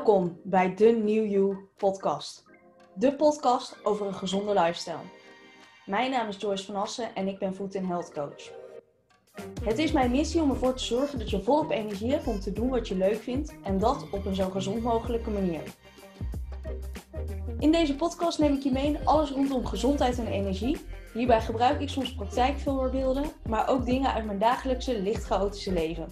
Welkom bij de New You podcast. De podcast over een gezonde lifestyle. Mijn naam is Joyce van Assen en ik ben Food Health Coach. Het is mijn missie om ervoor te zorgen dat je volop energie hebt om te doen wat je leuk vindt en dat op een zo gezond mogelijke manier. In deze podcast neem ik je mee in alles rondom gezondheid en energie. Hierbij gebruik ik soms praktijkvoorbeelden, maar ook dingen uit mijn dagelijkse licht chaotische leven.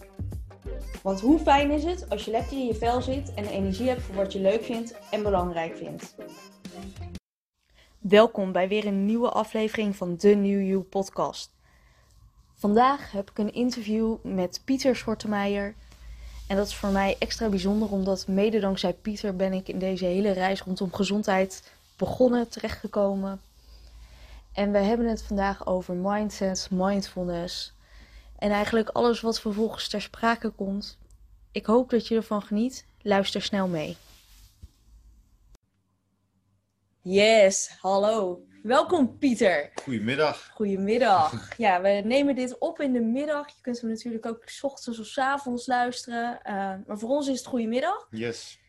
Want hoe fijn is het als je lekker in je vel zit en energie hebt voor wat je leuk vindt en belangrijk vindt. Welkom bij weer een nieuwe aflevering van de New You podcast. Vandaag heb ik een interview met Pieter Schortemeijer. En dat is voor mij extra bijzonder, omdat mede dankzij Pieter ben ik in deze hele reis rondom gezondheid begonnen, terechtgekomen. En we hebben het vandaag over mindset, mindfulness en eigenlijk alles wat vervolgens ter sprake komt. Ik hoop dat je ervan geniet. Luister snel mee. Yes, hallo. Welkom Pieter. Goedemiddag. Goedemiddag. Ja, we nemen dit op in de middag. Je kunt hem natuurlijk ook s ochtends of s avonds luisteren. Uh, maar voor ons is het goedemiddag. Yes.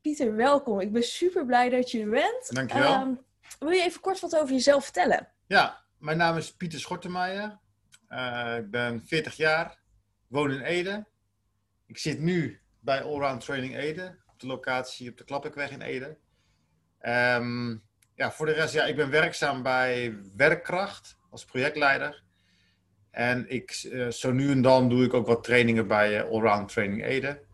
Pieter, welkom. Ik ben super blij dat je er bent. Dankjewel. Um, wil je even kort wat over jezelf vertellen? Ja, mijn naam is Pieter Schortemeijer. Uh, ik ben 40 jaar, woon in Ede. Ik zit nu bij Allround Training Ede, op de locatie op de Klappekweg in Ede. Um, ja, voor de rest, ja, ik ben werkzaam bij Werkkracht als projectleider. En ik, uh, zo nu en dan doe ik ook wat trainingen bij uh, Allround Training Ede.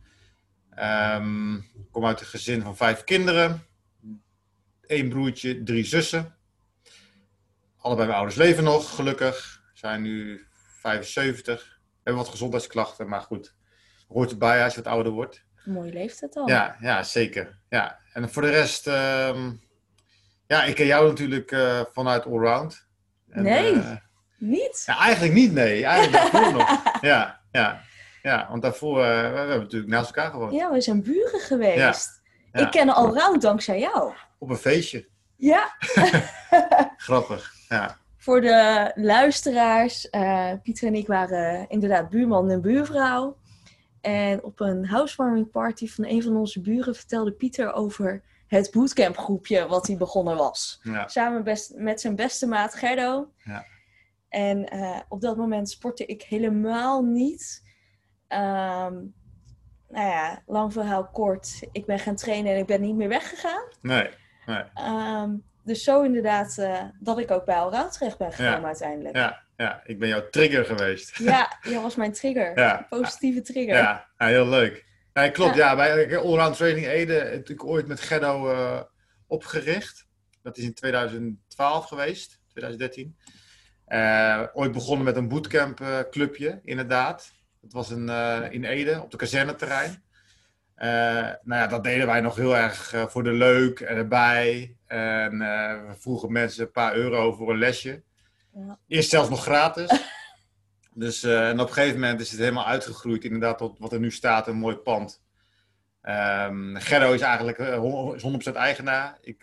Um, ik kom uit een gezin van vijf kinderen. Eén broertje, drie zussen. Allebei mijn ouders leven nog, gelukkig. Zijn nu 75. Hebben wat gezondheidsklachten, maar goed. Hoort erbij als je wat ouder wordt. Mooie leeftijd al. Ja, ja zeker. Ja. En voor de rest, um, ja, ik ken jou natuurlijk uh, vanuit Allround. En, nee, uh, niet? Ja, eigenlijk niet, nee. Eigenlijk daarvoor nog. Ja, ja. Ja, want daarvoor, uh, we hebben natuurlijk naast elkaar gewoond. Ja, we zijn buren geweest. Ja. Ja. Ik ken Allround dankzij jou. Op een feestje. Ja. Grappig, ja. Voor de luisteraars, uh, Pieter en ik waren inderdaad buurman en buurvrouw. En op een housewarming party van een van onze buren vertelde Pieter over het bootcampgroepje wat hij begonnen was. Ja. Samen best, met zijn beste maat Gerdo. Ja. En uh, op dat moment sportte ik helemaal niet. Um, nou ja, lang verhaal kort. Ik ben gaan trainen en ik ben niet meer weggegaan. Nee, nee. Um, dus zo inderdaad uh, dat ik ook bij Allround terecht ben gekomen ja. uiteindelijk. Ja, ja, ik ben jouw trigger geweest. Ja, jij was mijn trigger. Ja. Positieve trigger. Ja, ja heel leuk. Ja, klopt, ja. bij Allround Training Ede heb ik ooit met Gerdo uh, opgericht. Dat is in 2012 geweest, 2013. Uh, ooit begonnen met een bootcamp clubje, inderdaad. Dat was een, in Ede, op de kazerneterrein. Uh, nou ja, dat deden wij nog heel erg uh, voor de leuk en erbij. En uh, we vroegen mensen een paar euro voor een lesje. Ja. Eerst zelfs nog gratis. dus, en op een gegeven moment is het helemaal uitgegroeid, inderdaad, tot wat er nu staat, een mooi pand. Um, Gerdo is eigenlijk is 100% eigenaar. Ik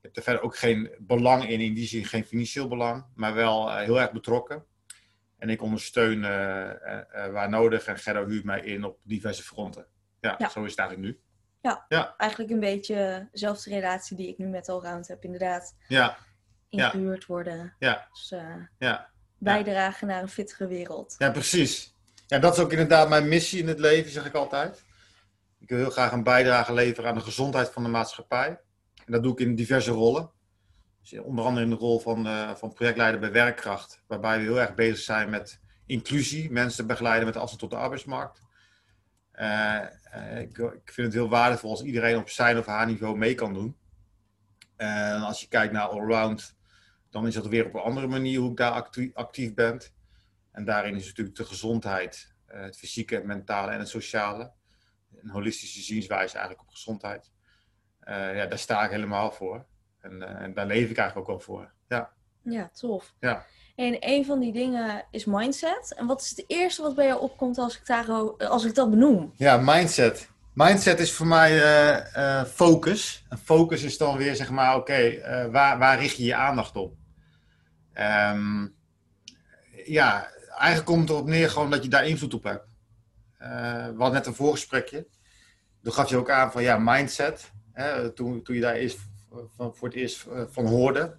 heb er verder ook geen belang in, in die zin geen financieel belang, maar wel heel erg betrokken. En ik ondersteun waar nodig en Gerdo huurt mij in op diverse fronten. Ja, Ja. zo is het eigenlijk nu. Ja, Ja. eigenlijk een beetje dezelfde relatie die ik nu met Allround heb. Inderdaad, Ja, Ja. ingehuurd worden. ja, Dus uh, ja. bijdragen naar een fittere wereld. Ja, precies. Ja, dat is ook inderdaad mijn missie in het leven, zeg ik altijd. Ik wil heel graag een bijdrage leveren aan de gezondheid van de maatschappij. En dat doe ik in diverse rollen. Dus onder andere in de rol van, uh, van projectleider bij Werkkracht. Waarbij we heel erg bezig zijn met inclusie. Mensen begeleiden met afstand tot de arbeidsmarkt. Uh, uh, ik, ik, vind het heel waardevol als iedereen op zijn of haar niveau mee kan doen. En als je kijkt naar Allround, dan is dat weer op een andere manier hoe ik daar actief, actief ben. En daarin is natuurlijk de gezondheid, uh, het fysieke, het mentale en het sociale. Een holistische zienswijze eigenlijk op gezondheid. ja, daar sta ik helemaal voor. En, en, daar leef ik eigenlijk ook wel voor. Ja, ja tof. Ja. En een van die dingen is mindset. En wat is het eerste wat bij jou opkomt als ik, daar, als ik dat benoem? Ja, mindset. Mindset is voor mij uh, uh, focus. En focus is dan weer zeg maar, oké, uh, waar, waar richt je je aandacht op? Um, ja, eigenlijk komt het erop neer gewoon dat je daar invloed op hebt. we hadden net een voorgesprekje. toen gaf je ook aan van ja, mindset. Hè, toen, toen je daar eerst van, voor het eerst eh, van hoorde.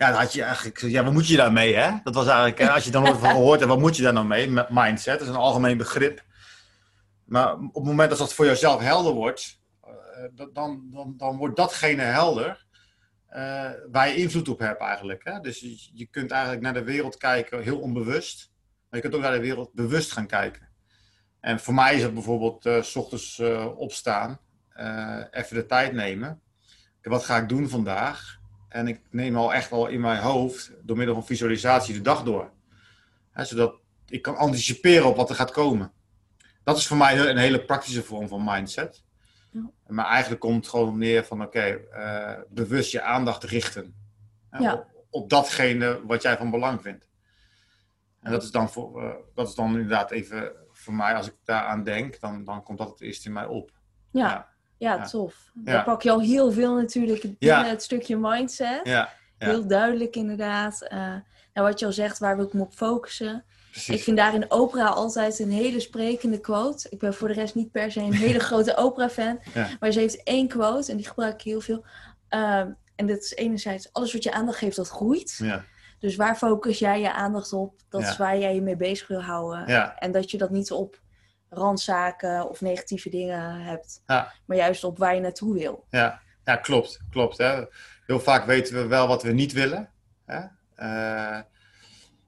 Ja, dan had je eigenlijk, ja, wat moet je daarmee, hè? Dat was eigenlijk, als je dan van gehoord hebt, wat moet je daar nou mee? Mindset, dat is een algemeen begrip. Maar op het moment dat dat voor jezelf helder wordt, uh, dan, dan, dan wordt datgene helder uh, waar je invloed op hebt eigenlijk. Hè? Dus je, kunt eigenlijk naar de wereld kijken, heel onbewust. Maar je kunt ook naar de wereld bewust gaan kijken. En voor mij is het bijvoorbeeld uh, s ochtends opstaan, even de tijd nemen. Wat ga ik doen vandaag? En ik neem al echt al in mijn hoofd, door middel van visualisatie, de dag door. Zodat ik kan anticiperen op wat er gaat komen. Dat is voor mij een hele praktische vorm van mindset. Ja. Maar eigenlijk komt het gewoon neer van, oké, okay, uh, bewust je aandacht richten. Ja. Op, op, datgene wat jij van belang vindt. En dat is dan, voor, uh, dat is dan inderdaad even, voor mij, als ik daaraan denk, dan, dan komt dat het eerst in mij op. Ja, ja, ja tof. Dan pak je al heel veel natuurlijk binnen het stukje mindset. Ja. Heel duidelijk inderdaad. Uh, nou, wat je al zegt, waar wil ik me op focussen? Precies. Ik vind daarin opera altijd een hele sprekende quote. Ik ben voor de rest niet per se een hele grote opera-fan. Ja. Maar ze heeft één quote en die gebruik ik heel veel. Um, en dat is enerzijds, alles wat je aandacht geeft, dat groeit. Ja. Dus waar focus jij je aandacht op? Dat is waar jij je mee bezig wil houden. En dat je dat niet op randzaken of negatieve dingen hebt. Maar juist op waar je naartoe wil. Ja, ja klopt. klopt hè. Heel vaak weten we wel wat we niet willen. Hè? Uh,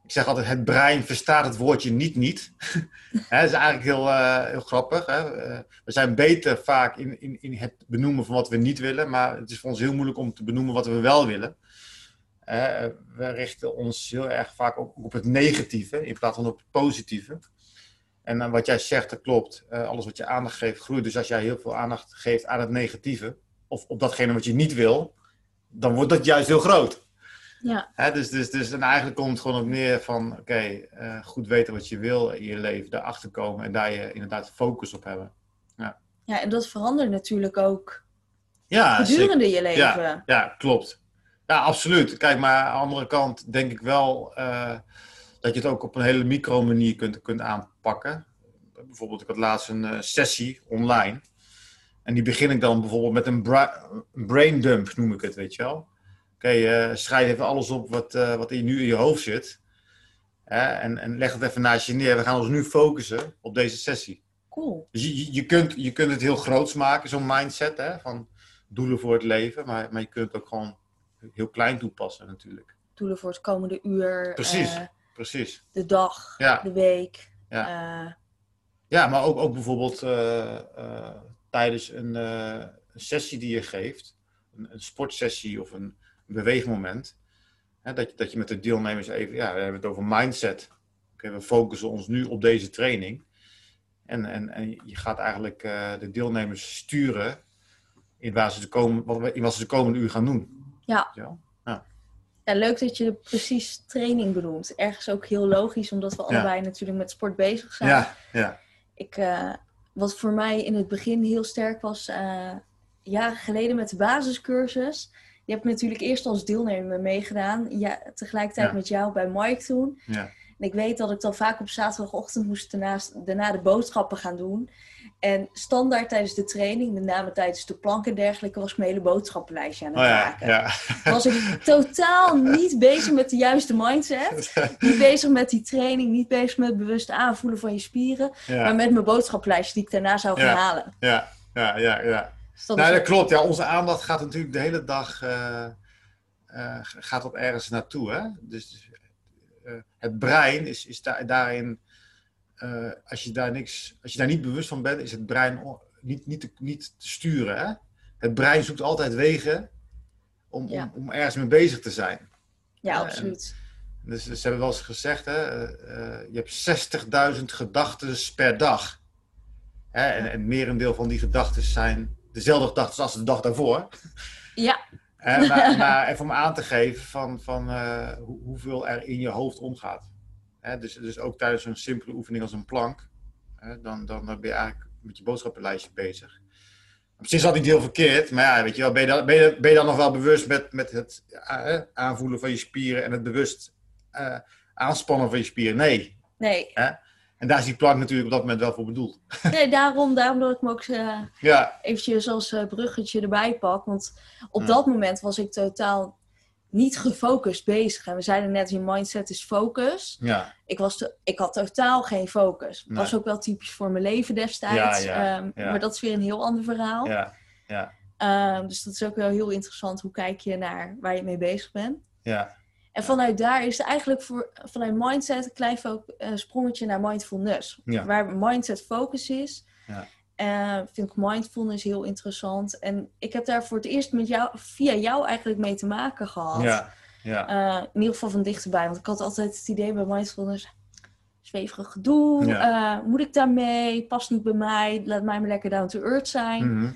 ik zeg altijd, het brein verstaat het woordje niet niet. dat is eigenlijk heel, uh, heel grappig. Hè? Uh, we zijn beter vaak in, in, in het benoemen van wat we niet willen, maar het is voor ons heel moeilijk om te benoemen wat we wel willen. We richten ons heel erg vaak op, op, het negatieve in plaats van op het positieve. En wat jij zegt, dat klopt. alles wat je aandacht geeft, groeit. Dus als jij heel veel aandacht geeft aan het negatieve, of op datgene wat je niet wil, dan wordt dat juist heel groot. Ja. Hè, dus, dus, dus en eigenlijk komt het gewoon op neer van, oké, uh, goed weten wat je wil in je leven, daarachter komen en daar je inderdaad focus op hebben. Ja, ja en dat verandert natuurlijk ook ja, gedurende zeker. je leven. Ja, ja, klopt. Ja, absoluut. Kijk, maar aan de andere kant denk ik wel uh, dat je het ook op een hele micro manier kunt, kunt aanpakken. Bijvoorbeeld, ik had laatst een uh, sessie online. En die begin ik dan bijvoorbeeld met een bra brain dump, noem ik het, weet je wel okay, uh, schrijf even alles op wat, uh, wat in, nu in je hoofd zit. en, en leg het even naast je neer. We gaan ons nu focussen op deze sessie. Cool. Dus je, je, kunt, je kunt het heel groots maken, zo'n mindset hè, van doelen voor het leven. Maar, maar je kunt het ook gewoon heel klein toepassen natuurlijk. Doelen voor het komende uur. Precies, precies. De dag, ja. de week. Ja, ja maar ook, ook bijvoorbeeld tijdens een, een, sessie die je geeft. Een, een sportsessie of een, beweegmoment. Hè, dat, je, dat je met de deelnemers even, ja, we hebben het over mindset. Okay, we focussen ons nu op deze training. En, en, en je gaat eigenlijk de deelnemers sturen in, waar ze de komen, wat, in wat ze de komende uur gaan doen. Ja. Ja. Ja. leuk dat je precies training benoemt. Ergens ook heel logisch, omdat we allebei natuurlijk met sport bezig zijn. Ja, ja. Ik, uh, wat voor mij in het begin heel sterk was, uh, jaren geleden met de basiscursus je hebt natuurlijk eerst als deelnemer meegedaan. Ja, tegelijkertijd met jou bij Mike toen. Ja. En ik weet dat ik dan vaak op zaterdagochtend moest daarnaast, daarna de boodschappen gaan doen. En standaard tijdens de training, met name tijdens de plank en dergelijke, was ik mijn hele boodschappenlijstje aan het oh, ja, maken. Ja. Was ik totaal niet bezig met de juiste mindset. Niet bezig met die training, niet bezig met bewust aanvoelen van je spieren. Maar met mijn boodschappenlijstje die ik daarna zou gaan halen. Ja, ja, ja, ja. Nou, dat klopt. Ja, onze aandacht gaat natuurlijk de hele dag uh, uh, gaat op ergens naartoe. Hè? Dus het brein is, is da daarin, als, je daar niks, als je daar niet bewust van bent, is het brein niet, niet, te, niet te sturen. Hè? Het brein zoekt altijd wegen om, ja. om, om, ergens mee bezig te zijn. Ja, absoluut. En, dus, dus, ze hebben wel eens gezegd, hè, je hebt 60.000 gedachten per dag. Hè? En, en merendeel van die gedachten zijn dezelfde gedachten als de dag daarvoor. Ja. Maar, maar, even om aan te geven van, van uh, hoe, hoeveel er in je hoofd omgaat. Hè, dus, dus ook tijdens een simpele oefening als een plank, hè, dan, dan ben je eigenlijk met je boodschappenlijstje bezig. Misschien is dat niet heel verkeerd, maar ja, weet je wel, ben, je dan, ben, je, ben je dan nog wel bewust met, met het uh, aanvoelen van je spieren en het bewust aanspannen van je spieren? Nee. Nee. En daar is die plank natuurlijk op dat moment wel voor bedoeld. Nee, daarom, daarom dat ik me ook eh, Ja, eventjes als eh, bruggetje erbij pak. Want op Ja. dat moment was ik totaal niet gefocust bezig. En we zeiden net, je mindset is focus. ja, Ik, was te- ik had totaal geen focus. Dat Nee. was ook wel typisch voor mijn leven destijds. Ja, ja, Ehm. Maar dat is weer een heel ander verhaal. ja, ja, Ehm, dus dat is ook wel heel interessant. Hoe kijk je naar waar je mee bezig bent? ja, En vanuit daar is het eigenlijk voor, vanuit mindset een klein eh, sprongetje naar mindfulness. Ja. Waar mindset focus is, Ja. eh, vind ik mindfulness heel interessant. En ik heb daar voor het eerst met jou, via jou eigenlijk mee te maken gehad. ja, ja, Eh, in ieder geval van dichterbij. Want ik had altijd het idee bij mindfulness, zweverig gedoe. Ja. moet ik daarmee? Past niet bij mij. Laat mij maar lekker down to earth zijn. Mhm.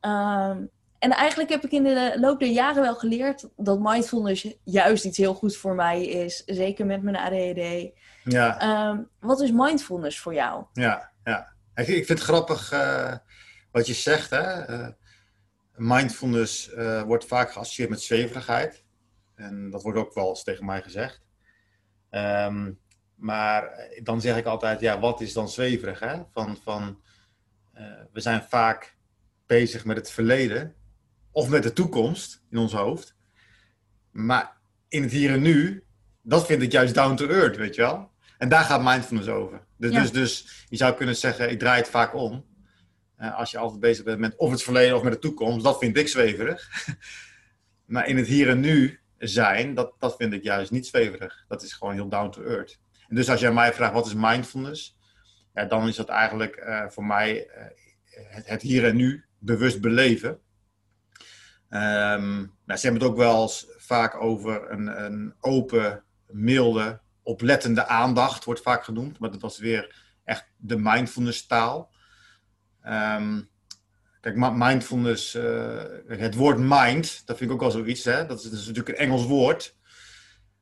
Ehm, en eigenlijk heb ik in de loop der jaren wel geleerd dat mindfulness juist iets heel goed voor mij is. Zeker met mijn ADHD. ja. Ehm, wat is mindfulness voor jou? Ja, ja. Ik, ik vind het grappig eh, wat je zegt. Hè? Eh, mindfulness eh, wordt vaak geassocieerd met zweverigheid. En dat wordt ook wel eens tegen mij gezegd. Ehm, maar dan zeg ik altijd, ja, wat is dan zweverig? Hè? Van, van, we zijn vaak bezig met het verleden of met de toekomst in ons hoofd. Maar in het hier en nu, dat vind ik juist down to earth, weet je wel? En daar gaat mindfulness over. Dus, Ja. dus, dus je zou kunnen zeggen, ik draai het vaak om. Eh, als je altijd bezig bent met of het verleden of met de toekomst, dat vind ik zweverig. maar in het hier en nu zijn, dat, dat vind ik juist niet zweverig. Dat is gewoon heel down to earth. En dus als jij mij vraagt, wat is mindfulness? Ja, dan is dat eigenlijk eh, voor mij eh, het, het hier en nu bewust beleven. Ehm, nou, ze hebben het ook wel eens vaak over een, een open, milde, oplettende aandacht, wordt vaak genoemd. Maar dat was weer echt de mindfulness taal. Ehm, kijk, mi- mindfulness, het woord mind, dat vind ik ook wel zoiets. Hè? Dat, is, natuurlijk een Engels woord.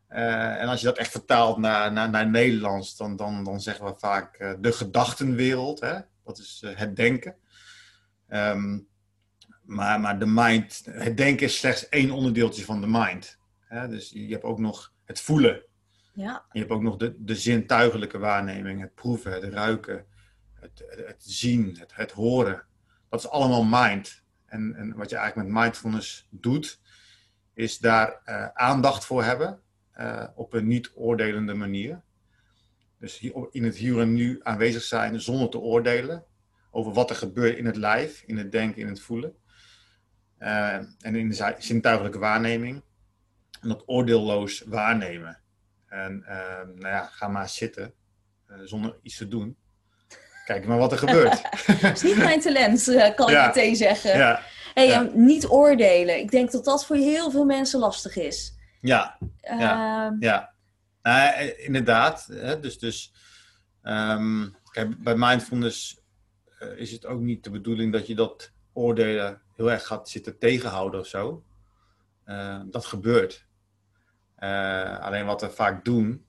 Eh, en als je dat echt vertaalt naar, naar, naar Nederlands, dan, dan, dan zeggen we vaak eh, de gedachtenwereld. Hè? Dat is eh, het denken. Ehm, maar, maar de mind, het denken is slechts één onderdeeltje van de mind. Hè? Dus je hebt ook nog het voelen. Ja, Je hebt ook nog de, de zintuigelijke waarneming, het proeven, het ruiken, het, het, het zien, het, het horen. Dat is allemaal mind. En, en wat je eigenlijk met mindfulness doet, is daar eh, aandacht voor hebben eh, op een niet oordelende manier. Dus hier, in het hier en nu aanwezig zijn zonder te oordelen over wat er gebeurt in het lijf, in het denken, in het voelen. Eh, en in de zi- zintuigelijke waarneming. En dat oordeelloos waarnemen. En eh, nou ja, ga maar zitten eh, zonder iets te doen. Kijk maar wat er gebeurt. dat is niet mijn talent, eh, kan Ja. ik meteen zeggen. ja, Hey, Ja. en niet oordelen. Ik denk dat dat voor heel veel mensen lastig is. ja, Ehm, ja. Nou, inderdaad. Hè, dus dus ehm, kijk, bij mindfulness is het ook niet de bedoeling dat je dat oordelen heel erg gaat zitten tegenhouden of zo. Eh, dat gebeurt. Eh, alleen wat we vaak doen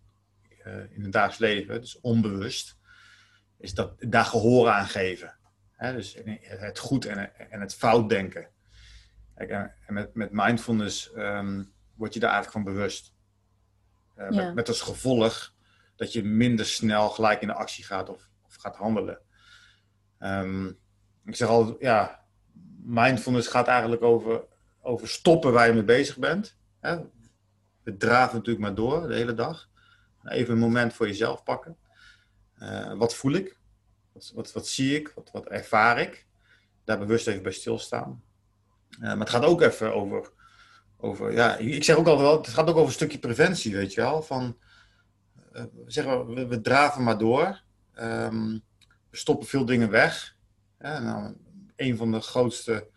eh, in het dagelijks leven, dus onbewust, is dat daar gehoor aan geven. Hè, dus het goed en, en het fout denken. Kijk, en met, met mindfulness ehm, word je daar eigenlijk van bewust. Ja. met, met als gevolg dat je minder snel gelijk in de actie gaat of, of gaat handelen. Ehm, ik zeg al, ja, mindfulness gaat eigenlijk over, over stoppen waar je mee bezig bent. Hè? We draven natuurlijk maar door de hele dag. Even een moment voor jezelf pakken. Eh, wat voel ik? Wat, wat, zie ik? Wat, wat ervaar ik? Daar bewust even bij stilstaan. Eh, maar het gaat ook even over, over ja, ik zeg ook altijd wel, het gaat ook over een stukje preventie, weet je wel. Van, eh, zeg maar, we, we draven maar door. Ehm, we stoppen veel dingen weg. Nou, een van de grootste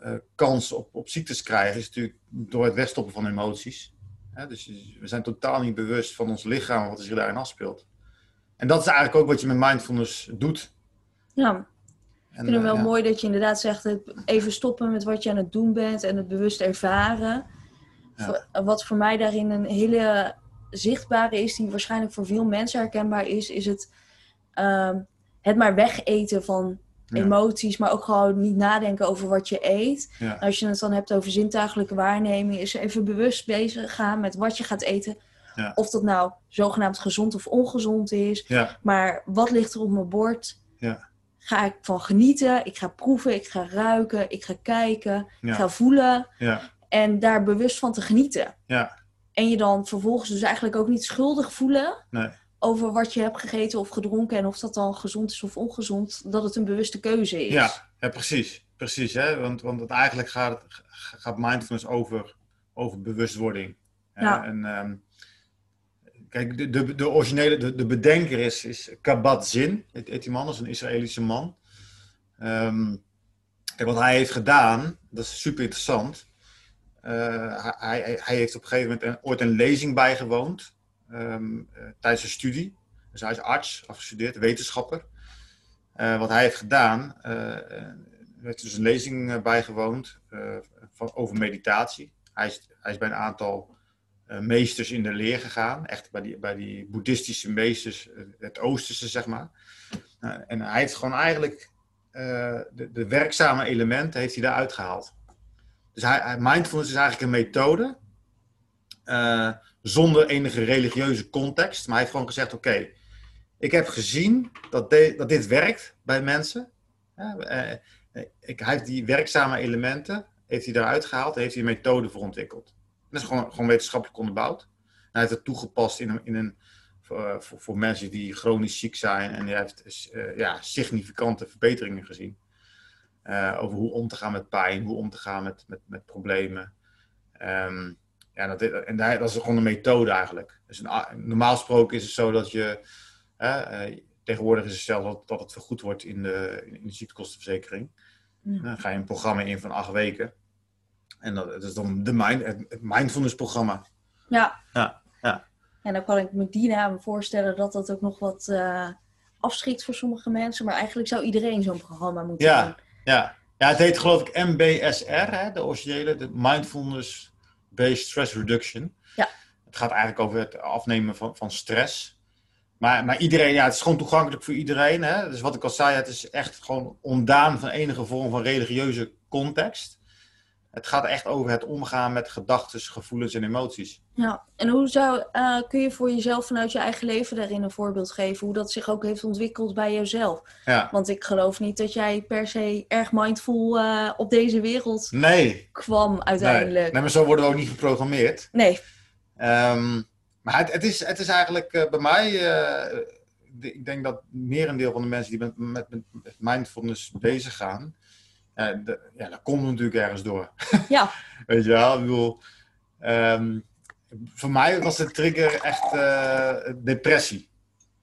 eh, kansen op, op ziektes krijgen is natuurlijk door het wegstoppen van emoties. Dus we zijn totaal niet bewust van ons lichaam, wat er zich daarin afspeelt. En dat is eigenlijk ook wat je met mindfulness doet. ja, En, ik vind het wel eh, ja. mooi dat je inderdaad zegt, het even stoppen met wat je aan het doen bent en het bewust ervaren. Ja. Wat voor mij daarin een hele zichtbare is, die waarschijnlijk voor veel mensen herkenbaar is, is het, ehm, het maar wegeten van Ja. emoties, maar ook gewoon niet nadenken over wat je eet. Ja. Als je het dan hebt over zintuigelijke waarneming, is even bewust bezig gaan met wat je gaat eten, Ja. Of dat nou zogenaamd gezond of ongezond is. Maar wat ligt er op mijn bord? Ja. Ga ik van genieten? Ik ga proeven, ik ga ruiken, ik ga kijken, ik ga voelen. Ja. En daar bewust van te genieten. Ja. En je dan vervolgens dus eigenlijk ook niet schuldig voelen Nee. Over wat je hebt gegeten of gedronken. En of dat dan gezond is of ongezond. Dat het een bewuste keuze is. Ja, ja precies. Precies, hè? Want, want het eigenlijk gaat, het- gaat mindfulness over, over bewustwording. Ja. En, ehm, kijk, de, de, de originele, de, de bedenker is, is Kabat-Zinn, die man, dat is een Israëlische man. Ehm, kijk, wat hij heeft gedaan, dat is super interessant. Eh, hij, hij, hij heeft op een gegeven moment een- ooit een lezing bijgewoond ehm, eh, tijdens zijn studie. Dus hij is arts, afgestudeerd, wetenschapper. Eh, wat hij heeft gedaan, eh, heeft dus een lezing bijgewoond van, over meditatie. Hij is, hij is bij een aantal meesters in de leer gegaan, echt bij die, bij die boeddhistische meesters, het Oosterse zeg maar. En hij heeft gewoon eigenlijk de, de werkzame elementen heeft hij daaruit gehaald. Dus hij, mindfulness is eigenlijk een methode zonder enige religieuze context. Maar hij heeft gewoon gezegd: oké, ik heb gezien dat, dat dit werkt bij mensen. Eh, eh, ik, hij heeft die werkzame elementen heeft hij eruit gehaald heeft hij een methode voor ontwikkeld. En dat is gewoon, gewoon wetenschappelijk onderbouwd. Hij heeft het toegepast in in een, voor, eh, voor, voor mensen die chronisch ziek zijn. En hij heeft eh, ja, significante verbeteringen gezien. Over hoe om te gaan met pijn, hoe om te gaan met, met, met problemen. Ehm, ja, dat, en daar- dat is gewoon een methode eigenlijk. Dus een, normaal gesproken is het zo dat je. hè, eh, tegenwoordig is het zelfs dat, dat het vergoed wordt in de, in de ziektekostenverzekering. Ja. Dan ga je een programma in van acht weken. En dat, dat is dan de mind, het, het mindfulness programma. Ja. Ja, ja. En dan kan ik me die naam voorstellen dat dat ook nog wat eh afschrikt voor sommige mensen. Maar eigenlijk zou iedereen zo'n programma moeten Ja. doen. Ja. ja, het heet geloof ik MBSR, hè, de originele, de Mindfulness Based Stress Reduction. Ja. Het gaat eigenlijk over het afnemen van, van stress. Maar, maar iedereen, ja, het is gewoon toegankelijk voor iedereen. Hè? Dus wat ik al zei, het is echt gewoon ondaan van enige vorm van religieuze context. Het gaat echt over het omgaan met gedachten, gevoelens en emoties. Ja, en hoe zou, eh, kun je voor jezelf vanuit je eigen leven daarin een voorbeeld geven? Hoe dat zich ook heeft ontwikkeld bij jezelf? Ja. Want ik geloof niet dat jij per se erg mindful eh, op deze wereld Nee, kwam nee. uiteindelijk. nee, maar zo worden we ook niet geprogrammeerd. Nee. Ehm, maar het, het, is, het is eigenlijk eh, bij mij, ik denk dat merendeel van de mensen die met, met mindfulness bezig gaan, eh, de- ja, dat komt natuurlijk ergens door. Ja. Weet je wel, ik bedoel, ehm, voor mij was de trigger echt eh, depressie.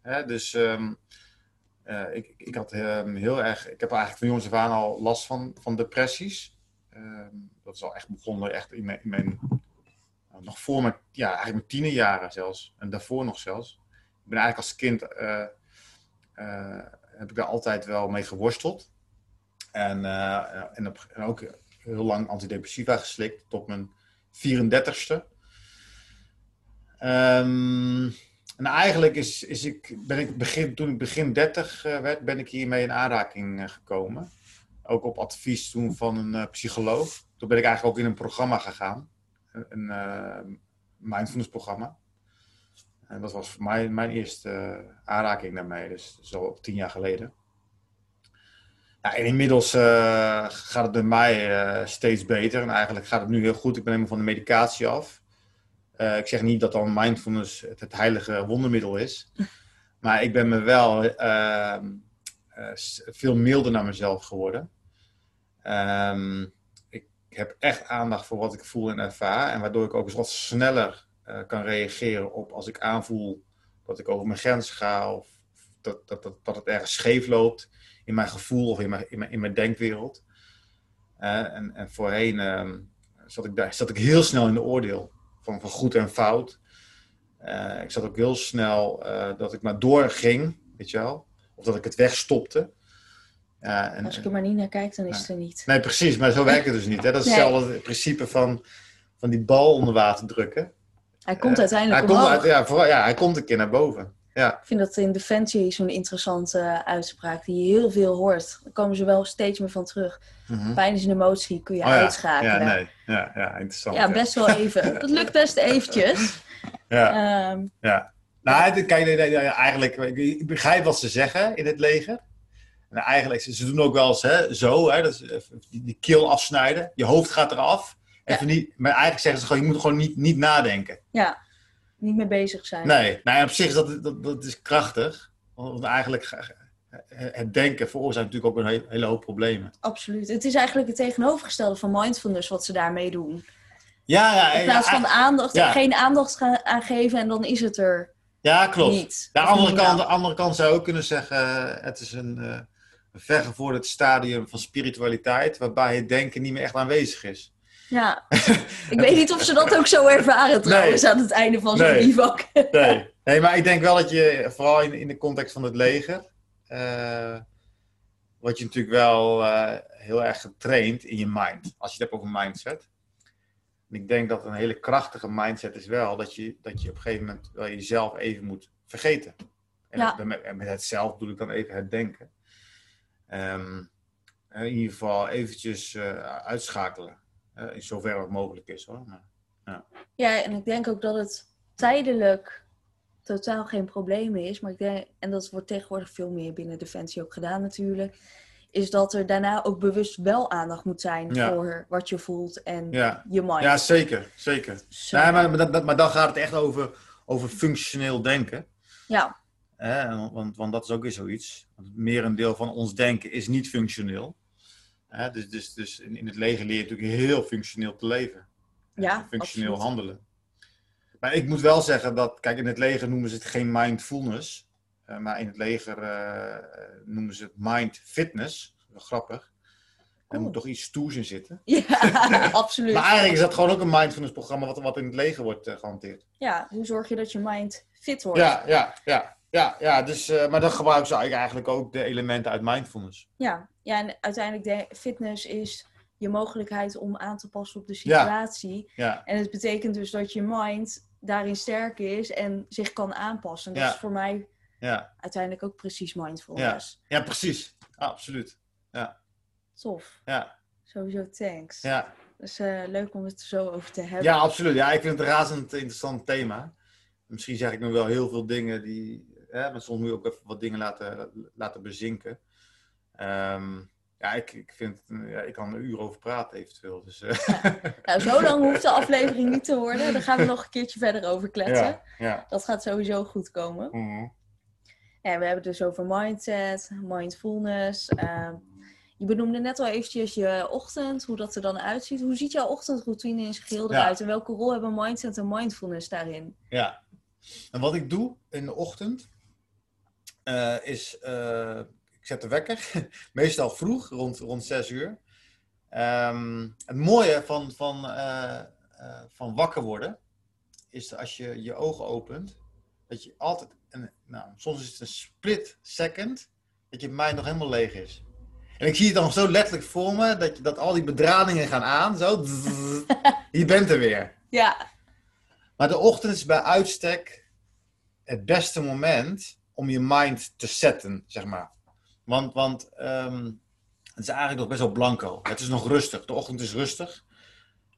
Hè? Dus ehm, eh, ik, ik had ehm, heel erg, ik heb eigenlijk van jongs af aan al last van, van depressies. Dat is al echt begonnen echt in mijn, in mijn nou, nog voor mijn, ja, eigenlijk mijn tienerjaren zelfs. En daarvoor nog zelfs. Ik ben eigenlijk als kind, eh, heb ik daar altijd wel mee geworsteld. En, eh, en, op, ook heel lang antidepressiva geslikt, tot mijn 34ste. Ehm, en eigenlijk is, is ik, ben ik begin, toen ik begin 30 eh, werd, ben ik hiermee in aanraking eh, gekomen. Ook op advies toen van een psycholoog. Toen ben ik eigenlijk ook in een programma gegaan een, mindfulness programma. En dat was voor mij mijn eerste aanraking daarmee, dus zo tien jaar geleden. Ja, en inmiddels eh, gaat het bij mij eh, steeds beter en eigenlijk gaat het nu heel goed. Ik ben helemaal van de medicatie af. Eh, ik zeg niet dat dan mindfulness het, het heilige wondermiddel is, maar ik ben me wel eh, eh, s- veel milder naar mezelf geworden. Ehm, ik heb echt aandacht voor wat ik voel en ervaar. En waardoor ik ook eens wat sneller kan reageren op als ik aanvoel dat ik over mijn grens ga. Of dat, dat, dat, dat het ergens scheef loopt in mijn gevoel of in mijn, in mijn, in mijn denkwereld. Eh, en, en voorheen ehm, zat, ik daar, zat ik heel snel in de oordeel van, van goed en fout. Eh, ik zat ook heel snel eh, dat ik maar doorging, weet je wel. Of dat ik het wegstopte. En, Als ik er maar niet naar kijk, dan is het er niet. Nee, precies, maar zo werkt het dus niet. Hè? Dat is Nee. hetzelfde principe van, van die bal onder water drukken. Hij komt uiteindelijk hij komt, uit- ja, vooral, ja, hij komt een keer naar boven. Ja, Ik vind dat in Defensie zo'n interessante eh, uitspraak die je heel veel hoort. Daar komen ze wel steeds meer van terug. Mhm. Pijn is een emotie, kun je Oh uitschakelen. Ja, nee. ja, ja interessant. Ja, best wel even. Dat lukt best eventjes. Ja. Ehm, ja. Nou, kijk, eigenlijk, ik- begrijp wat ze zeggen in het leger. En eigenlijk, ze doen ook wel eens hè, zo, hè, dat is, eh, die, die keel afsnijden. Je hoofd gaat eraf. Ja. Even niet, maar eigenlijk zeggen ze gewoon, je moet gewoon niet, niet nadenken. ja, niet mee bezig zijn. Nee, nou, ja, op zich is dat, dat, dat is krachtig. Want eigenlijk, het denken veroorzaakt natuurlijk ook een he- hele hoop problemen. Absoluut. Het is eigenlijk het tegenovergestelde van mindfulness wat ze daarmee doen. Ja, ja, In plaats van aandacht, ja. geen aandacht gaan aangeven en dan is het er ja, klopt. niet. De andere niet kant, de andere kant zou ook kunnen zeggen, het is een, eh een vergevorderd stadium van spiritualiteit, waarbij het denken niet meer echt aanwezig is. Ja. Ik weet niet of ze dat ook zo ervaren trouwens aan het einde van zo'n Nee. bivak. Nee. nee, maar ik denk wel dat je, vooral in, in de context van het leger, eh word je natuurlijk wel eh, heel erg getraind in je mind, als je het hebt over mindset. En ik denk dat een hele krachtige mindset is wel dat je, dat je op een gegeven moment wel jezelf even moet vergeten. En Ja. met, en met het zelf bedoel ik dan even het denken. Ehm, in ieder geval eventjes eh, uitschakelen. Eh, in zover het mogelijk is hoor. Maar- Ja, en ik denk ook dat het tijdelijk totaal geen probleem is. Maar ik denk, en dat wordt tegenwoordig veel meer binnen Defensie ook gedaan natuurlijk. Is dat er daarna ook bewust wel aandacht moet zijn Ja. voor wat je voelt en ja. je mind. ja, zeker. zeker. Zo. Nee, maar, maar, maar dan gaat het echt over, over functioneel denken. ja, Hè? Want, want, want dat is ook weer zoiets. Want het merendeel van ons denken is niet functioneel. Hè? Dus, dus, dus in, in het leger leer je natuurlijk heel functioneel te leven. Ja, functioneel absoluut. handelen. Maar ik moet wel zeggen dat, kijk, in het leger noemen ze het geen mindfulness. eh, maar in het leger eh, noemen ze het mind fitness. Wel grappig. Er moet toch iets stoers in zitten. ja absoluut. Maar eigenlijk is dat gewoon ook een mindfulness programma wat, wat in het leger wordt eh, gehanteerd. Ja, hoe zorg je dat je mind fit wordt? Ja, ja, ja. Ja, ja dus, eh, maar dan gebruiken ze eigenlijk ook de elementen uit mindfulness. Ja, ja en uiteindelijk de fitness is je mogelijkheid om aan te passen op de situatie. Ja, En het betekent dus dat je mind daarin sterk is en zich kan aanpassen. Dat Ja. is voor mij ja, uiteindelijk ook precies mindfulness. ja precies. Absoluut. Tof. Ja, Sowieso thanks. ja. Dus eh, leuk om het er zo over te hebben. ja, absoluut. Ja, ik vind het een razend interessant thema. Misschien zeg ik nu wel heel veel dingen die... Hè, maar soms moet je ook even wat dingen laten, laten bezinken. Ehm, ja, ik, ik vind... Ja, ik kan er een uur over praten eventueel. Dus, eh, Nou, zo lang hoeft de aflevering niet te worden. Daar gaan we nog een keertje verder over kletsen. ja, ja. Dat gaat sowieso goed komen. Mhm. Ja, we hebben het dus over mindset, mindfulness. ehm, je benoemde net al eventjes je ochtend, hoe dat er dan uitziet. Hoe ziet jouw ochtendroutine in zijn geheel Ja. eruit? En welke rol hebben mindset en mindfulness daarin? Ja. En wat ik doe in de ochtend eh, is, eh, ik zet de wekker, meestal vroeg, rond, rond 6 uur. Ehm, het mooie van, van, eh, van wakker worden is dat als je je ogen opent, dat je altijd, een, nou, soms is het een split second, dat je mind nog helemaal leeg is. En ik zie het dan zo letterlijk voor me, dat, je, dat al die bedradingen gaan aan, zo, je bent er weer. Ja, Maar de ochtend is bij uitstek het beste moment om je mind te setten, zeg maar. Want, want ehm, het is eigenlijk nog best wel blanco. Het is nog rustig. De ochtend is rustig.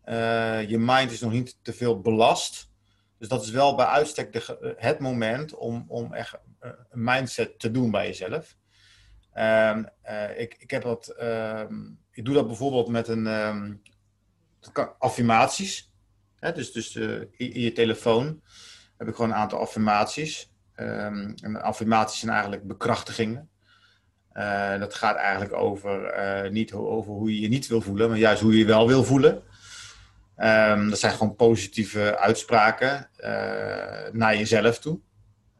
Eh, je mind is nog niet te veel belast. Dus dat is wel bij uitstek de, ge- het moment om, om echt eh, een mindset te doen bij jezelf. Ehm, eh, ik, ik, heb dat, ehm, ik doe dat bijvoorbeeld met een affirmaties. Hè, dus dus eh, in je telefoon heb ik gewoon een aantal affirmaties. Ehm, en affirmaties zijn eigenlijk bekrachtigingen. Eh, dat gaat eigenlijk over, eh, niet over hoe je je niet wil voelen, maar juist hoe je je wel wil voelen. Ehm, dat zijn gewoon positieve uitspraken eh, naar jezelf toe.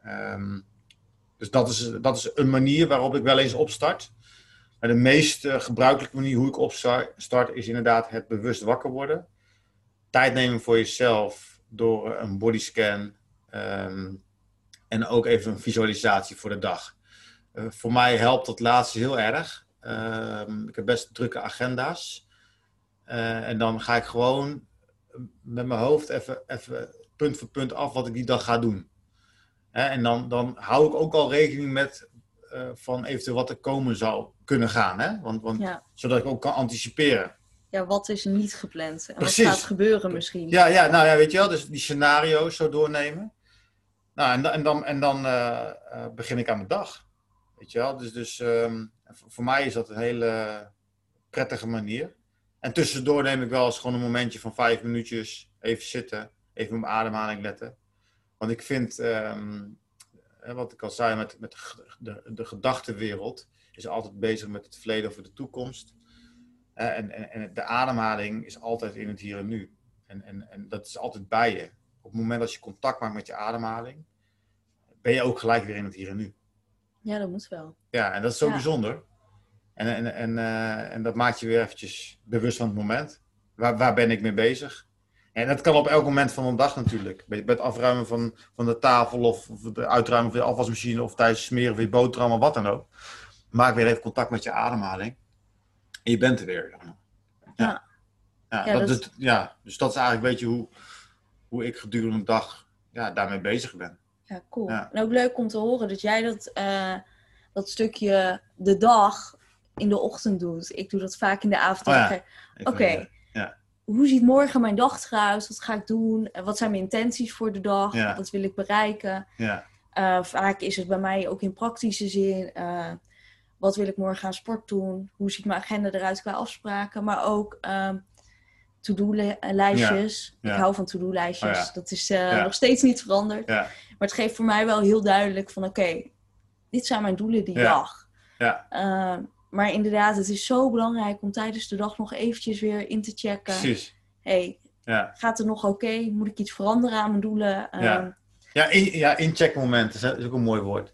Ehm, dus dat is, dat is een manier waarop ik wel eens opstart. Maar de meest gebruikelijke manier hoe ik opstart is inderdaad het bewust wakker worden tijd nemen voor jezelf door een bodyscan en ook even een visualisatie voor de dag. Eh, voor mij helpt dat laatste heel erg. Ehm, ik heb best drukke agenda's. Eh, en dan ga ik gewoon met mijn hoofd even, even punt voor punt af wat ik die dag ga doen. Hè, en dan, dan hou ik ook al rekening met eh, van eventueel wat er komen zou kunnen gaan. Hè? Want, want ja, zodat ik ook kan anticiperen. ja, wat is niet gepland? En Precies. wat gaat gebeuren misschien? Ja, ja, nou ja, weet je wel, dus die scenario's zo doornemen. Nou, en, dan- en dan, eh, eh, begin ik aan mijn dag. Weet je wel, dus, dus ehm, voor mij is dat een hele prettige manier. En tussendoor neem ik wel eens gewoon een momentje van vijf minuutjes, even zitten, even op mijn ademhaling letten. Want ik vind, ehm, wat ik al zei, met, de, de gedachtenwereld is altijd bezig met het verleden of de toekomst. Eh, en, en, en de ademhaling is altijd in het hier en nu. En, en, en dat is altijd bij je. Op het moment dat je contact maakt met je ademhaling, ben je ook gelijk weer in het hier en nu. Ja, dat moet wel. Ja, en dat is zo Ja. bijzonder. En, en, en, eh, en dat maakt je weer eventjes bewust van het moment. Waar, waar ben ik mee bezig? En dat kan op elk moment van de dag natuurlijk. Bij, bij het afruimen van, van de tafel of, of het uitruimen van je afwasmachine of tijdens smeren van je boterham of wat dan ook. Maak weer even contact met je ademhaling. En je bent er weer. Ja. Ja. Dat, dat- dat- ja, dus dat is eigenlijk een beetje hoe, hoe ik gedurende de dag ja, daarmee bezig ben. Ja, cool. Ja. En ook leuk om te horen dat jij dat, eh, dat stukje de dag in de ochtend doet. Ik doe dat vaak in de avond. Oh ja. Oké, ja. hoe ziet morgen mijn dag eruit? Wat ga ik doen? En Wat zijn mijn intenties voor de dag? Wat wil ik bereiken? Ja, Eh, vaak is het bij mij ook in praktische zin. eh, wat wil ik morgen aan sport doen? Hoe ziet mijn agenda eruit qua afspraken? Maar ook ehm to-do-lijstjes. Ja, ja. Ik hou van to-do-lijstjes. Oh ja. Dat is eh, nog steeds niet veranderd. Maar het geeft voor mij wel heel duidelijk van... Oké, dit zijn mijn doelen die dag. ja, Eh, maar inderdaad, het is zo belangrijk om tijdens de dag nog eventjes weer in te checken. precies. hey, Ja. gaat het nog oké? Moet ik iets veranderen aan mijn doelen? Ehm, Ja. Ja, in, ja incheckmomenten is ook een mooi woord.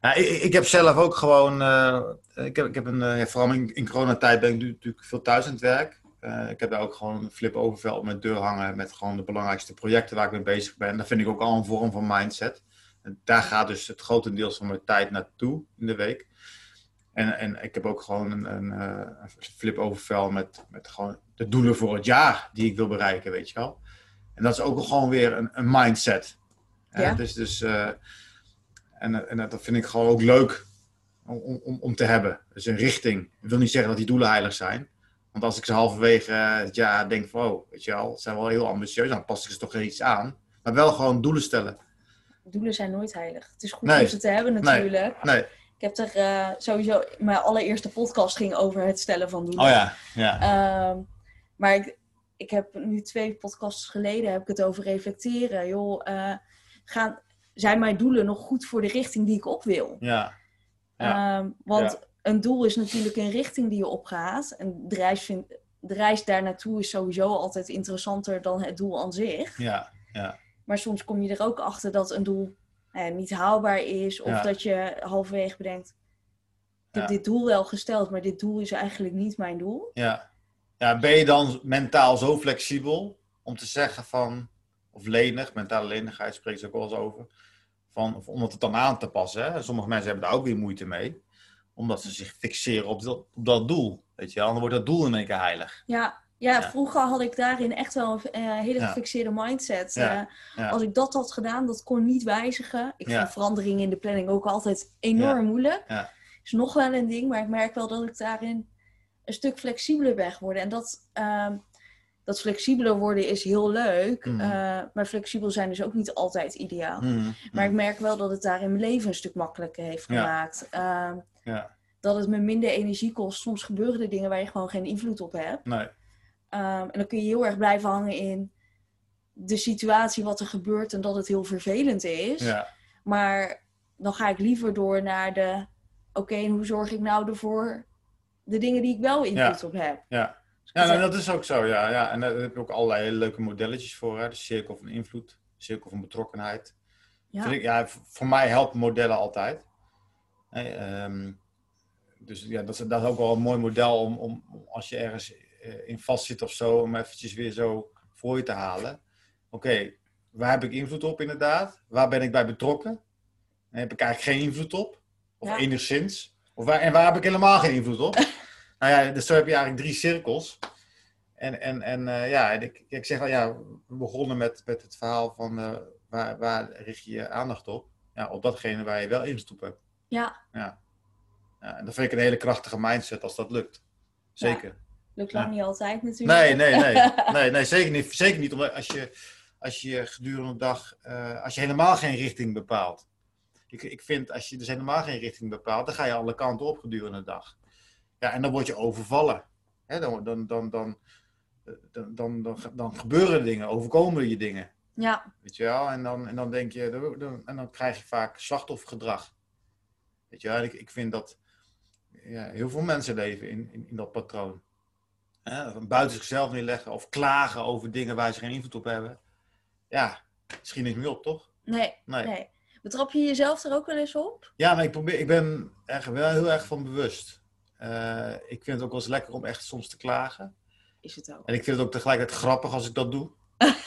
Ja, ik, ik heb zelf ook gewoon, eh, ik heb, ik heb een, vooral in, in coronatijd ben ik nu natuurlijk veel thuis aan het werk. Eh, ik heb daar ook gewoon een flip overvel op mijn deur hangen met gewoon de belangrijkste projecten waar ik mee bezig ben. Dat vind ik ook al een vorm van mindset. En daar gaat dus het grotendeels van mijn tijd naartoe in de week. En, en ik heb ook gewoon een, een, eh, een flip overvel met, met gewoon de doelen voor het jaar die ik wil bereiken, weet je wel. En dat is ook gewoon weer een, een mindset. Ja. Dus, dus, eh, en, en dat vind ik gewoon ook leuk om, om, om te hebben. Dus een richting. Ik wil niet zeggen dat die doelen heilig zijn. Want als ik ze halverwege het jaar denk van, oh, weet je wel, het zijn wel heel ambitieus, dan pas ik ze toch iets aan. Maar wel gewoon doelen stellen. Doelen zijn nooit heilig. Het is goed Nee. om ze te hebben natuurlijk. Nee. Ik heb er eh, sowieso... Mijn allereerste podcast ging over het stellen van doelen. Oh ja, ja. Ehm, maar ik, ik heb nu twee podcasts geleden heb ik het over reflecteren. Joh, eh, gaan, zijn mijn doelen nog goed voor de richting die ik op wil? Ja, Ehm, want Ja. Een doel is natuurlijk een richting die je opgaat. En de reis, vind, de reis daar naartoe is sowieso altijd interessanter dan het doel aan zich. ja, ja. Maar soms kom je er ook achter dat een doel eh, niet haalbaar is. Of Ja. dat je halverwege bedenkt, ik heb Ja. dit doel wel gesteld, maar dit doel is eigenlijk niet mijn doel. Ja. ja, ben je dan mentaal zo flexibel om te zeggen van, of lenig, mentale lenigheid spreekt ze ook wel eens over, van, of om het dan aan te passen. Hè? Sommige mensen hebben daar ook weer moeite mee, omdat ze zich fixeren op dat, op dat doel. Weet je wel, dan wordt dat doel in één keer heilig. Ja, ja, Ja. vroeger had ik daarin echt wel een eh, hele Ja. gefixeerde mindset. Ja, Eh. Als ik dat had gedaan, dat kon niet wijzigen. Ik vind veranderingen in de planning ook altijd enorm moeilijk. Ja. Is nog wel een ding, maar ik merk wel dat ik daarin een stuk flexibeler ben geworden. En dat, ehm, dat flexibeler worden is heel leuk, Mhm. eh, maar flexibel zijn is ook niet altijd ideaal. Mm, Maar ik merk wel dat het daarin mijn leven een stuk makkelijker heeft gemaakt. Ja, dat het me minder energie kost. Soms gebeuren er dingen waar je gewoon geen invloed op hebt. nee. Ehm, en dan kun je heel erg blijven hangen in de situatie, wat er gebeurt en dat het heel vervelend is. Ja, Maar dan ga ik liever door naar de, oké, hoe zorg ik nou ervoor de dingen die ik wel invloed op heb. ja. Dus Ja, nou, dat is ook zo, ja. ja. En daar heb je ook allerlei hele leuke modelletjes voor. Hè? De cirkel van invloed, de cirkel van betrokkenheid. ja. Vind ik, ja, voor mij helpen modellen altijd. Ehm, dus ja, dat is, dat is ook wel een mooi model om, om als je ergens eh, in vast zit of zo, om eventjes weer zo voor je te halen. Oké, waar heb ik invloed op inderdaad? Waar ben ik bij betrokken? En heb ik eigenlijk geen invloed op? Of Ja. enigszins? Of waar, en waar heb ik helemaal geen invloed op? nou ja, dus zo heb je eigenlijk drie cirkels. En, en, en eh, ja, ik, ik zeg al, ja, we begonnen met, met het verhaal van eh, waar, waar richt je je aandacht op? Ja, op datgene waar je wel invloed op hebt. Ja. ja. ja en dat vind ik een hele krachtige mindset als dat lukt. Zeker. Lukt lang niet altijd natuurlijk. Nee, nee, nee. nee, nee zeker niet. Zeker niet omdat als je, als je gedurende de dag, eh, als je helemaal geen richting bepaalt. Ik, ik vind als je dus helemaal geen richting bepaalt, dan ga je alle kanten op gedurende de dag. Ja, en dan word je overvallen. Dan, dan, dan, dan, dan, dan, dan, gebeuren er dingen, overkomen je dingen. Ja. Weet je wel? En dan, en dan denk je, dan, en dan krijg je vaak slachtoffergedrag. Weet je ik, ik vind dat ja, heel veel mensen leven in, in, in dat patroon. Hè? Buiten zichzelf neerleggen of klagen over dingen waar ze geen invloed op hebben. Ja, misschien niet meer op, toch? nee, Nee. nee. Betrap je jezelf er ook wel eens op? Ja, maar ik, probeer, ik ben er wel heel erg van bewust. Eh, ik vind het ook wel eens lekker om echt soms te klagen. Is het ook. En ik vind het ook tegelijkertijd grappig als ik dat doe.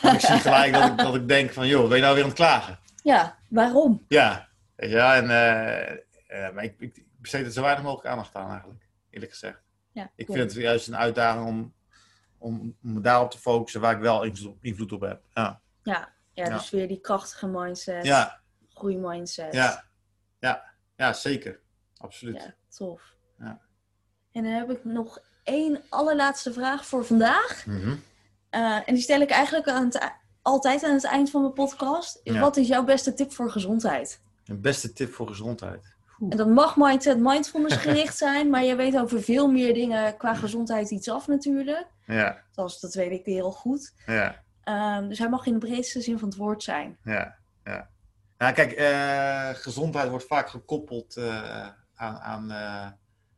Want ik zie gelijk dat ik, dat ik denk van, joh, ben je nou weer aan het klagen? Ja, waarom? Ja, ja en eh, eh, maar ik, ik besteed er zo weinig mogelijk aandacht aan eigenlijk, eerlijk gezegd. Ja, Ik cool. vind het juist een uitdaging om, om, om me daarop te focussen waar ik wel invloed op, heb. Ja, Ja, ja, Ja. dus weer die krachtige mindset, ja, groeimindset. ja, ja, ja zeker. Absoluut. Ja, tof. Ja. En dan heb ik nog één allerlaatste vraag voor vandaag. Mhm. Eh, en die stel ik eigenlijk aan het, e- altijd aan het eind van mijn podcast. Is Ja. Wat is jouw beste tip voor gezondheid? Een beste tip voor gezondheid. En dat mag mindset, mindfulness gericht zijn, maar je weet over veel meer dingen qua gezondheid iets af natuurlijk. Ja, dat weet ik heel goed. ja, Ehm, dus hij mag in de breedste zin van het woord zijn. ja, ja. Nou, kijk, eh, gezondheid wordt vaak gekoppeld eh, aan, aan, eh,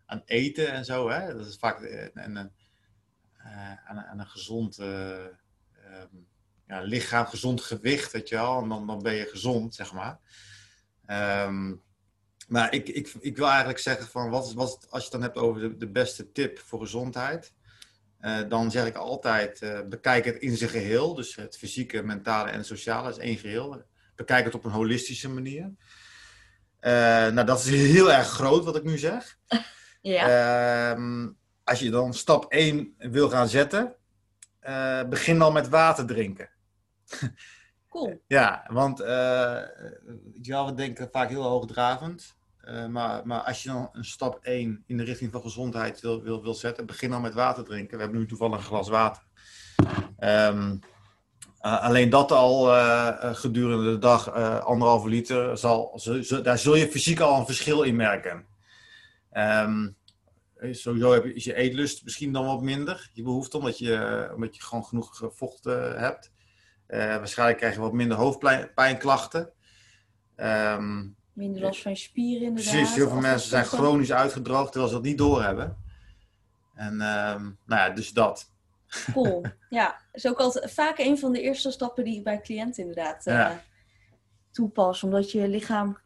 aan eten en zo. Hè? Dat is vaak een, een, eh, aan, een- aan een gezond eh, ehm, ja, lichaam, gezond gewicht, weet je wel. En dan, dan ben je gezond, zeg maar. Ehm, maar ik, ik, ik wil eigenlijk zeggen van, wat is, wat als je het dan hebt over de, de beste tip voor gezondheid, eh, dan zeg ik altijd, eh, bekijk het in zijn geheel. Dus het fysieke, mentale en sociale is één geheel. Bekijk het op een holistische manier. Eh, nou, dat is heel erg groot wat ik nu zeg. Ja, Ehm, als je dan stap 1 wil gaan zetten, begin dan met water drinken. cool. Ja, want wel, we denken vaak heel hoogdravend. Eh, maar, maar als je dan een stap 1 in de richting van gezondheid wil, wil, wil zetten, begin dan met water drinken. We hebben nu toevallig een glas water. Ehm, eh, alleen dat al eh, eh, gedurende de dag anderhalve liter, zal, daar zul je fysiek al een verschil in merken. Eh, sowieso heb je, is je eetlust misschien dan wat minder, je behoefte, omdat je, omdat je gewoon genoeg vocht hebt. Waarschijnlijk krijg je wat minder hoofdpijnklachten. Ehm, Minder last van je spieren inderdaad. precies, heel veel mensen zijn chronisch uitgedroogd terwijl ze dat niet doorhebben. En ehm, nou ja, dus dat. Cool. Ja, is ook altijd vaak een van de eerste stappen die ik bij cliënten inderdaad eh, Ja. toepas. Omdat je lichaam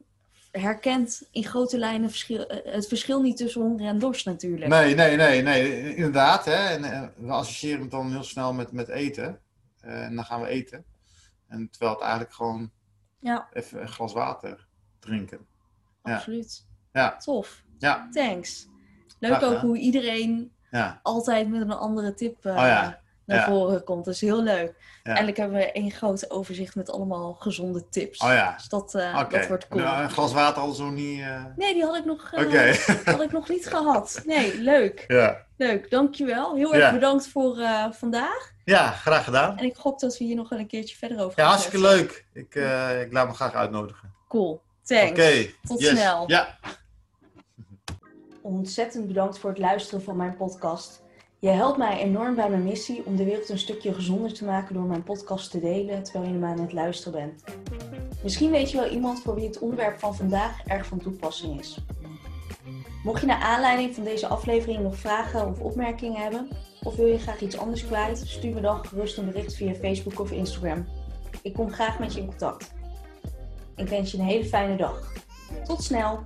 herkent in grote lijnen verschil, eh, het verschil niet tussen honger en dorst natuurlijk. Nee, nee, nee, nee, inderdaad. Hè? En, eh, we associëren het dan heel snel met, met eten. Eh, en dan gaan we eten. En terwijl het eigenlijk gewoon Ja, even een glas water drinken. Ja. absoluut. Ja, Tof. ja, Thanks. Leuk Graag ook hoe iedereen ja. altijd met een andere tip eh, Oh ja, naar ja. voren komt. Dat is heel leuk. Ja. Eindelijk hebben we één groot overzicht met allemaal gezonde tips. Oh ja. Dus dat, eh, dat wordt cool. Nou, een glas water al zo niet. eh, Nee, die had ik nog, Oké. had ik nog niet gehad. Nee, leuk. ja. Leuk, dankjewel. Heel erg Ja. bedankt voor vandaag. ja, graag gedaan. En ik gok dat we hier nog wel een keertje verder over Ja, gaan hartstikke zetten. leuk. Ik, ik laat me graag uitnodigen. Cool. Thanks. Oké. Tot yes. snel. Ja. Ontzettend bedankt voor het luisteren van mijn podcast. Je helpt mij enorm bij mijn missie om de wereld een stukje gezonder te maken door mijn podcast te delen terwijl je hem aan het luisteren bent. Misschien weet je wel iemand voor wie het onderwerp van vandaag erg van toepassing is. Mocht je naar aanleiding van deze aflevering nog vragen of opmerkingen hebben, of wil je graag iets anders kwijt, stuur me dan gerust een bericht via Facebook of Instagram. Ik kom graag met je in contact. Ik wens je een hele fijne dag. Tot snel!